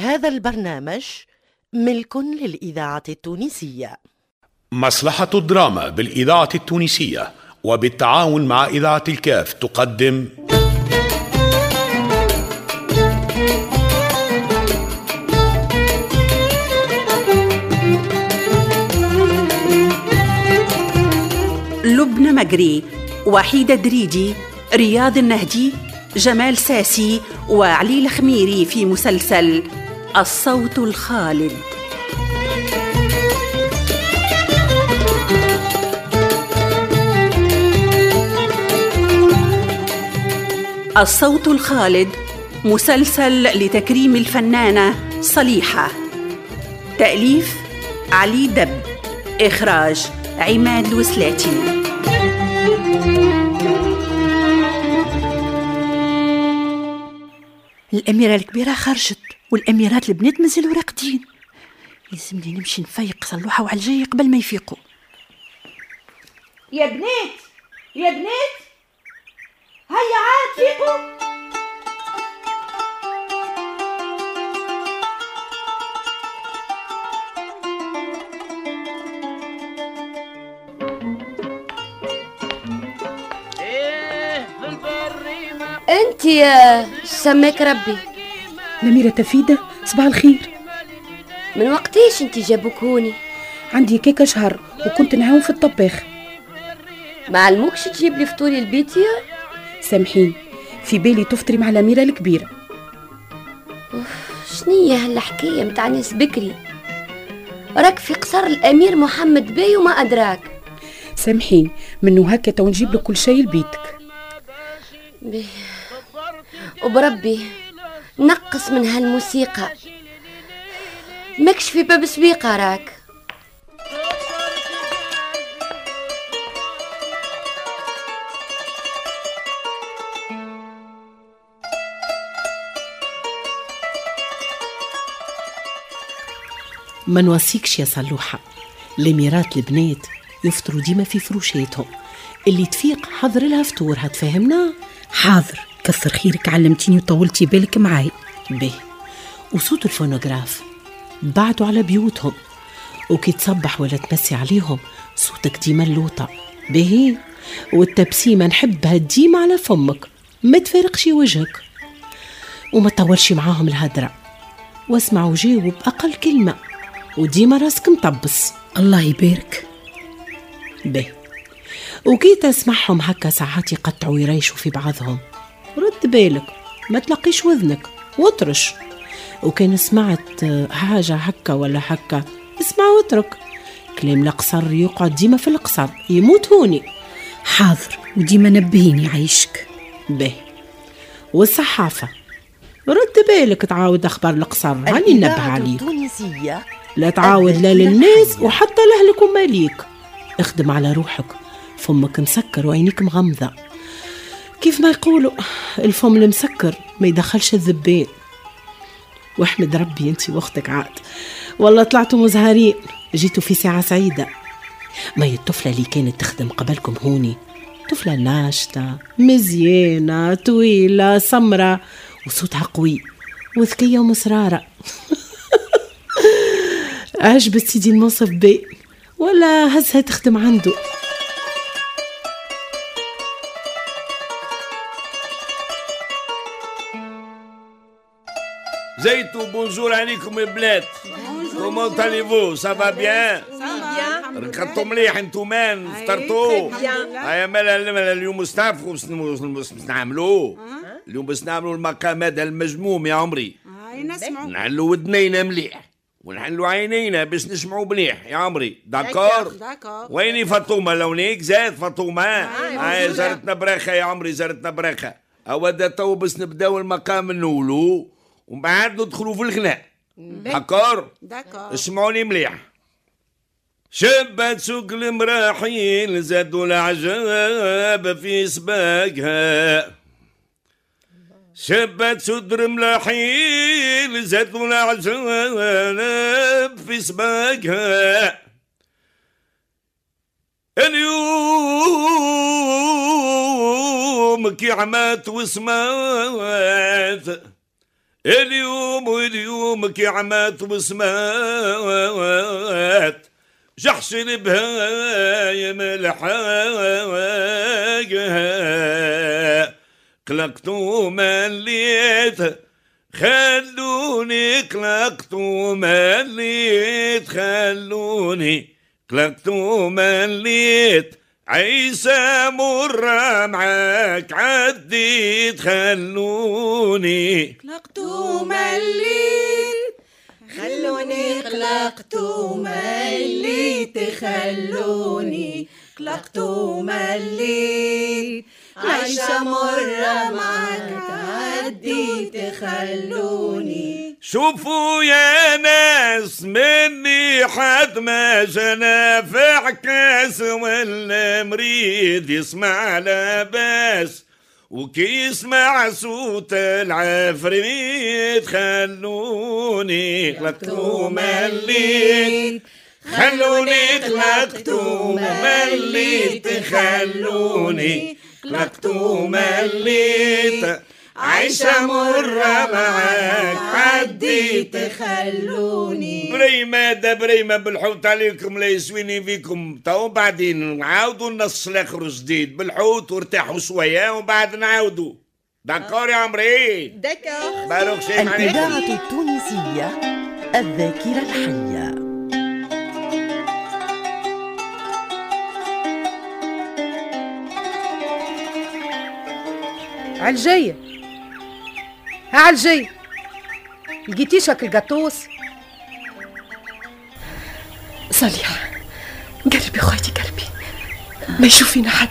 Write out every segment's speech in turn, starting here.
هذا البرنامج ملك للإذاعة التونسية. مصلحة الدراما بالإذاعة التونسية وبالتعاون مع إذاعة الكاف تقدم. لبنى مجري وحيدة دريدي رياض النهدي جمال ساسي وعلي الخميري في مسلسل الصوت الخالد. الصوت الخالد مسلسل لتكريم الفنانة صليحة. تأليف علي دب. إخراج عماد الوسلاتي الأميرة الكبيرة خرجت. والأميرات البنات مازالوا راقدين. يلزمني نمشي نفيق صلوحة وعلى الجاي قبل ما يفيقوا. يا بنات! يا بنات! هيا عاد فيقوا! أنت يا سماك ربي. الأميرة تفيدة صباح الخير. من وقتيش أنت جابوك هوني عندي كيكة شهر وكنت نعاون في الطباخ. ما علموكش تجيب لي فطوري البيت يا؟ سامحين في بالي تفطري مع الأميرة الكبيرة. شنية هالحكاية متاع ناس بكري؟ راك في قصر الأمير محمد بي وما أدراك. سامحين منه هكا تو نجيب لك كل شيء لبيتك. بيه. وبربي نقص من هالموسيقى. ماكش في باب سويقة راك. ما نوصيكش يا صلوحة الاميرات البنات يفطروا ديما في فروشاتهم اللي تفيق حضر لها فطورها تفهمنا حاضر. كثر خيرك علمتيني وطولتي بالك معاي. به. وصوت الفونوغراف. بعدوا على بيوتهم. وكي تصبح ولا تمسي عليهم صوتك ديما اللوطة. به. والتبسيمة نحبها ديما على فمك. ما تفارقش وجهك. وما تطولش معاهم الهدرة. واسمع وجاوب أقل كلمة. وديما راسك مطبس. الله يبارك. به. وكي تسمعهم هكا ساعات يقطعوا ويريشوا في بعضهم. رد بالك ما تلقيش وذنك واطرش وكان سمعت حاجة هكا ولا هكا اسمع واترك. كلام القصر يقعد ديما في القصر يموت هوني حاضر وديما نبهيني عيشك به. والصحافة رد بالك تعاود أخبار القصر هاني الإذاعة عليك. التونسية. لا تعاود لا للناس وحتى لأهلك وماليك. اخدم على روحك فمك مسكر وعينيك مغمضة. كيف ما يقولوا الفم المسكر ما يدخلش الذبان واحمد ربي انت واختك عاد. والله طلعتوا مزهرين. جيتوا في ساعة سعيدة. ما الطفلة اللي كانت تخدم قبلكم هوني. طفلة ناشطة مزيانة طويلة سمرة وصوتها قوي وذكية ومسرارة. عجبت سيدي المنصف بي. ولا هزها تخدم عنده. بونجور عليكم البلاد كومون تاليفو سافا بيان ركضتوا مليح انتومان فطرتوا هيا مالا مالا اليوم استعرفوا باش نعملوا اليوم باش نعملوا المقام هذا المجموم يا عمري نعلوا ودنينا مليح ونحلوا عينينا باش نسمعوا مليح يا عمري داكور ويني فاطمه لونيك زاد فاطمه هاي زارتنا براخه يا عمري زارتنا براخه اود تو باش نبداو المقام الاولو ومن بعد ندخلوا في الغناء. داكور. اسمعوني مليح. شبت سوق المراحيل زادوا العجاب في سباقها. شبت صدر ملاحيل زادوا العجاب في سباقها. اليوم كي عمات وسمات اليوم واليوم كي عمات وسمات جحش البهايم الحاجة قلقتو مليت خلوني قلقتو مليت خلوني قلقتو مليت عيسى مرة معاك عديت خلوني قلقتو مليت خلوني قلقتو مليت خلوني قلقتو مليت عايشة مرة معاك عديت خلوني شوفوا يا ناس مني حد ما جنافع كاس ولا مريد يسمع لباس وكي يسمع صوت العفريت خلوني قلقتو مليت. خلوني قلقتو مليت. خلوني قلقتو مليت. عيشة مرة معاك عديت خلوني. بريمة دا بريمة بالحوت عليكم لا يسويني فيكم. تو بعدين نعاودوا النص الآخر جديد بالحوت وارتاحوا شوية وبعد نعاودوا داكور يا عمري؟ بارك شيء عليكم الإذاعة التونسية الذاكرة الحية. عالجية لقيتيش هاك القطوس صالحة قلبي خويتي قلبي. ما يشوف فينا حد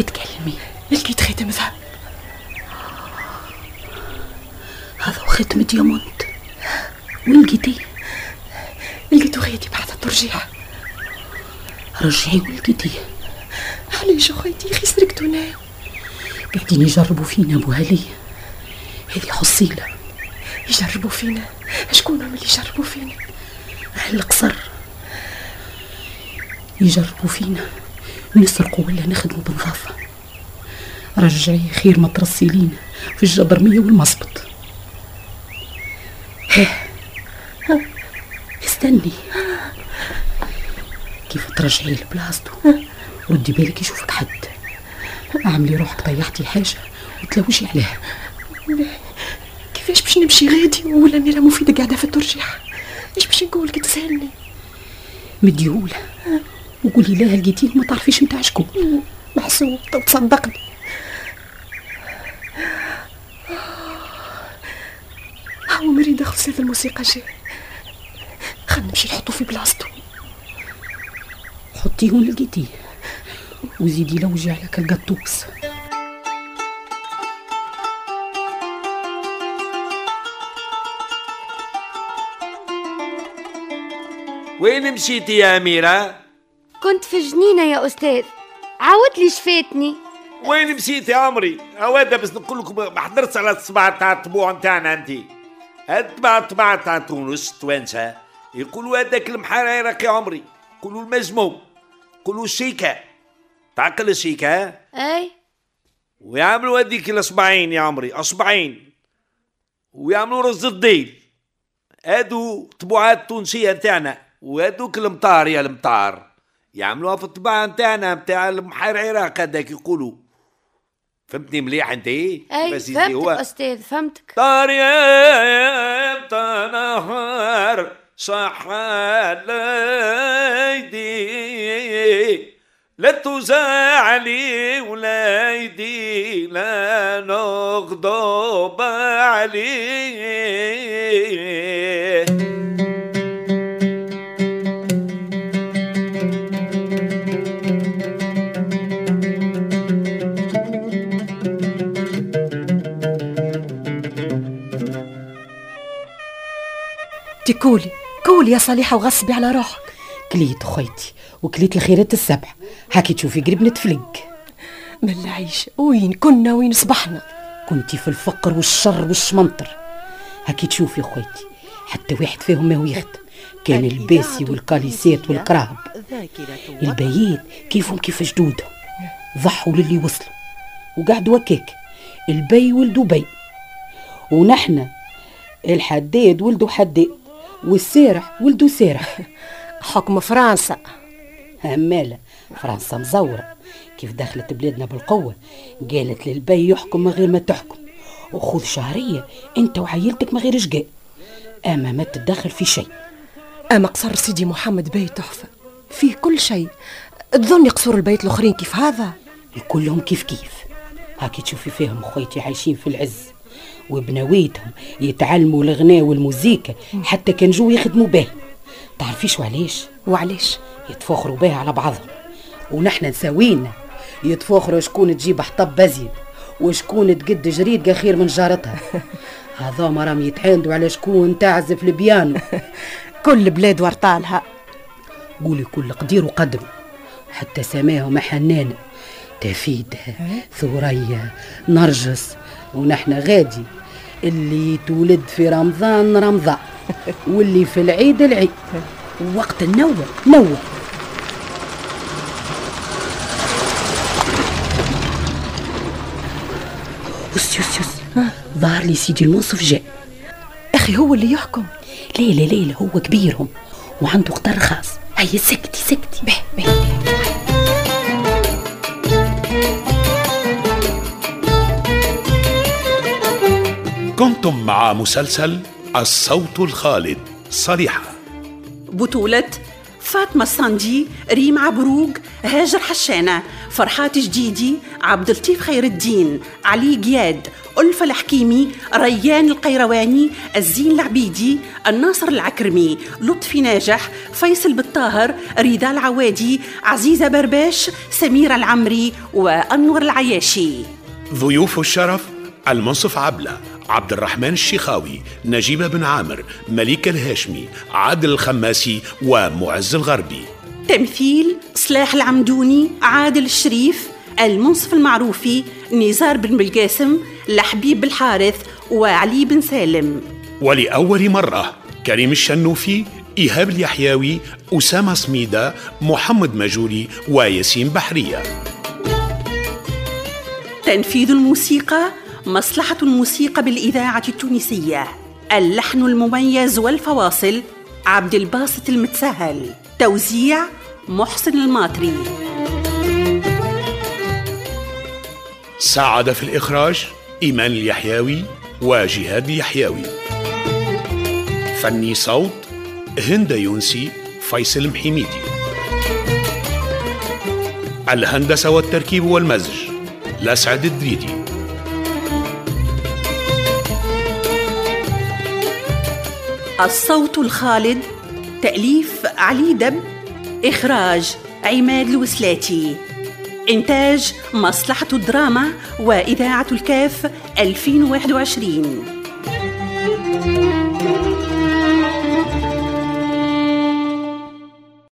اتكلمي. لقيت خاتم ذهب. هذا وختم ديامونت وين لقيتيه لقيتو خيتي بعد الترجيع. رجعي ولقيتيه علاش خويتي سرقتونا. قاعدين يجربوا فينا أبو علي. هذه حصيلة. يجربوا فينا؟ شكون هم اللي يجربوا فينا؟ أهل القصر يجربوا فينا؟ نسرقوا ولا نخدموا بنظافة رجعي خير ما ترسلين في الجبرمية والمصبط ها استني. كيف ترجعي لبلاصتو ردي بالك يشوفك حد. اعملي روحك طيحتي حاجة وتلوشي عليها. نمشي غادي ولا ميرا مفيدة قاعدة في الترجيع إيش باش نقول؟ كي تسألني مديولة. وقولي لها لقيتيه ما تعرفيش متاع شكون. محسوب. تصدقني. هو مريد اخذ هذا الموسيقى جاي. خلينا نمشي نحطو في بلاصتو. حطيه وين لقيتيه. وزيدي لوجي على كالقطوس وين مشيتي يا أميرة؟ كنت في جنينة يا أستاذ. عاود لي شفاتني. وين مشيتي يا عمري؟ هوادا بس نقول لكم ما حضرتش على الطباعة تاع الطبوع نتاعنا أنت. الطباعة الطباعة تاع تونس التوانسة يقولوا هذاك المحريرك يا عمري يقولوا المجموع يقولوا الشيكة. تعقل الشيكة؟ أي. ويعملوا هذيك الأصبعين يا عمري أصبعين. ويعملوا رز الديل. هادو طبوعات تونسية نتاعنا. وهادوك المطار يا المطار. يعملوها في الطباعة نتاعنا نتاع المحير عراق هذاك يقولوا. فهمتني مليح انت؟ يزي فهمتك هو. أستاذ فهمتك. طار يا نهار صح ليدي. لا تزعلي وليدي لا نغضب عليه تقولي قولي يا صالحة وغصبي على روحك. كليت خويتي وكليت الخيرات السبع. هاكي تشوفي قريب نتفلق من العيش وين كنا وين صبحنا. كنتي في الفقر والشر والشمنطر. هاكي تشوفي خويتي حتى واحد فيهم ما هو يخدم. كان الباسي والقاليسات والقراهب البيات كيفهم كيف جدودهم ضحوا للي وصلوا. وقعدوا هكاك. البي ولدوا بي. ونحن الحداد ولدو حداد. والسارح ولدو سارح. حكم فرنسا. همالة فرنسا مزورة. كيف دخلت بلادنا بالقوة؟ قالت للبي يحكم من غير ما تحكم. وخذ شهرية أنت وعيلتك من غير شقاء. أما ما تتدخل في شيء. أما قصر سيدي محمد بيت تحفة. فيه كل شيء. تظني قصور البيت الآخرين كيف هذا؟ كلهم كيف كيف. هاكي تشوفي فيهم خويتي عايشين في العز. وبنويتهم يتعلموا الغناء والموسيقى حتى كان جو يخدموا به. تعرفيش وعليش وعليش يتفاخروا بها على بعضهم. ونحن نساوينا. يتفاخروا شكون تجيب حطب بزيد وشكون تقد جريد خير من جارتها. هذا راهم يتحاندوا على شكون تعزف البيانو. كل بلاد ورطالها قولي كل قدير وقدر حتى سماهم حنانة تفيدة ثورية نرجس ونحن غادي. اللي تولد في رمضان رمضان واللي في العيد العيد. وقت النوع نوع يس يس يس ظهر لي سيدي المنصف جاء. أخي هو اللي يحكم. لا لا هو كبيرهم وعنده قطر خاص. هيا سكتي سكتي. به به. كنتم مع مسلسل الصوت الخالد صريحة. بطولة فاطمة الصندي ريم عبروق هاجر حشانة فرحات جديدي عبد اللطيف خير الدين علي قياد ألفة الحكيمي ريان القيرواني الزين العبيدي الناصر العكرمي لطفي ناجح فيصل بالطاهر رضا العوادي عزيزة برباش سميرة العمري وأنور العياشي. ضيوف الشرف المنصف عبلة. عبد الرحمن الشيخاوي نجيب بن عامر مليك الهاشمي عادل الخماسي ومعز الغربي. تمثيل صلاح العمدوني عادل الشريف المنصف المعروفي نزار بن بالقاسم لحبيب بالحارث وعلي بن سالم. ولأول مرة كريم الشنوفي إيهاب اليحياوي أسامة سميدة محمد مجولي وياسين بحرية. تنفيذ الموسيقى مصلحة الموسيقى بالإذاعة التونسية. اللحن المميز والفواصل عبد الباسط المتسهل توزيع محسن الماطري. ساعد في الإخراج إيمان اليحياوي وجهاد اليحياوي. فني صوت هند يونسي فيصل محميدي. الهندسة والتركيب والمزج لسعد الدريدي. الصوت الخالد تأليف علي دب إخراج عماد الوسلاتي إنتاج مصلحة الدراما وإذاعة الكاف 2021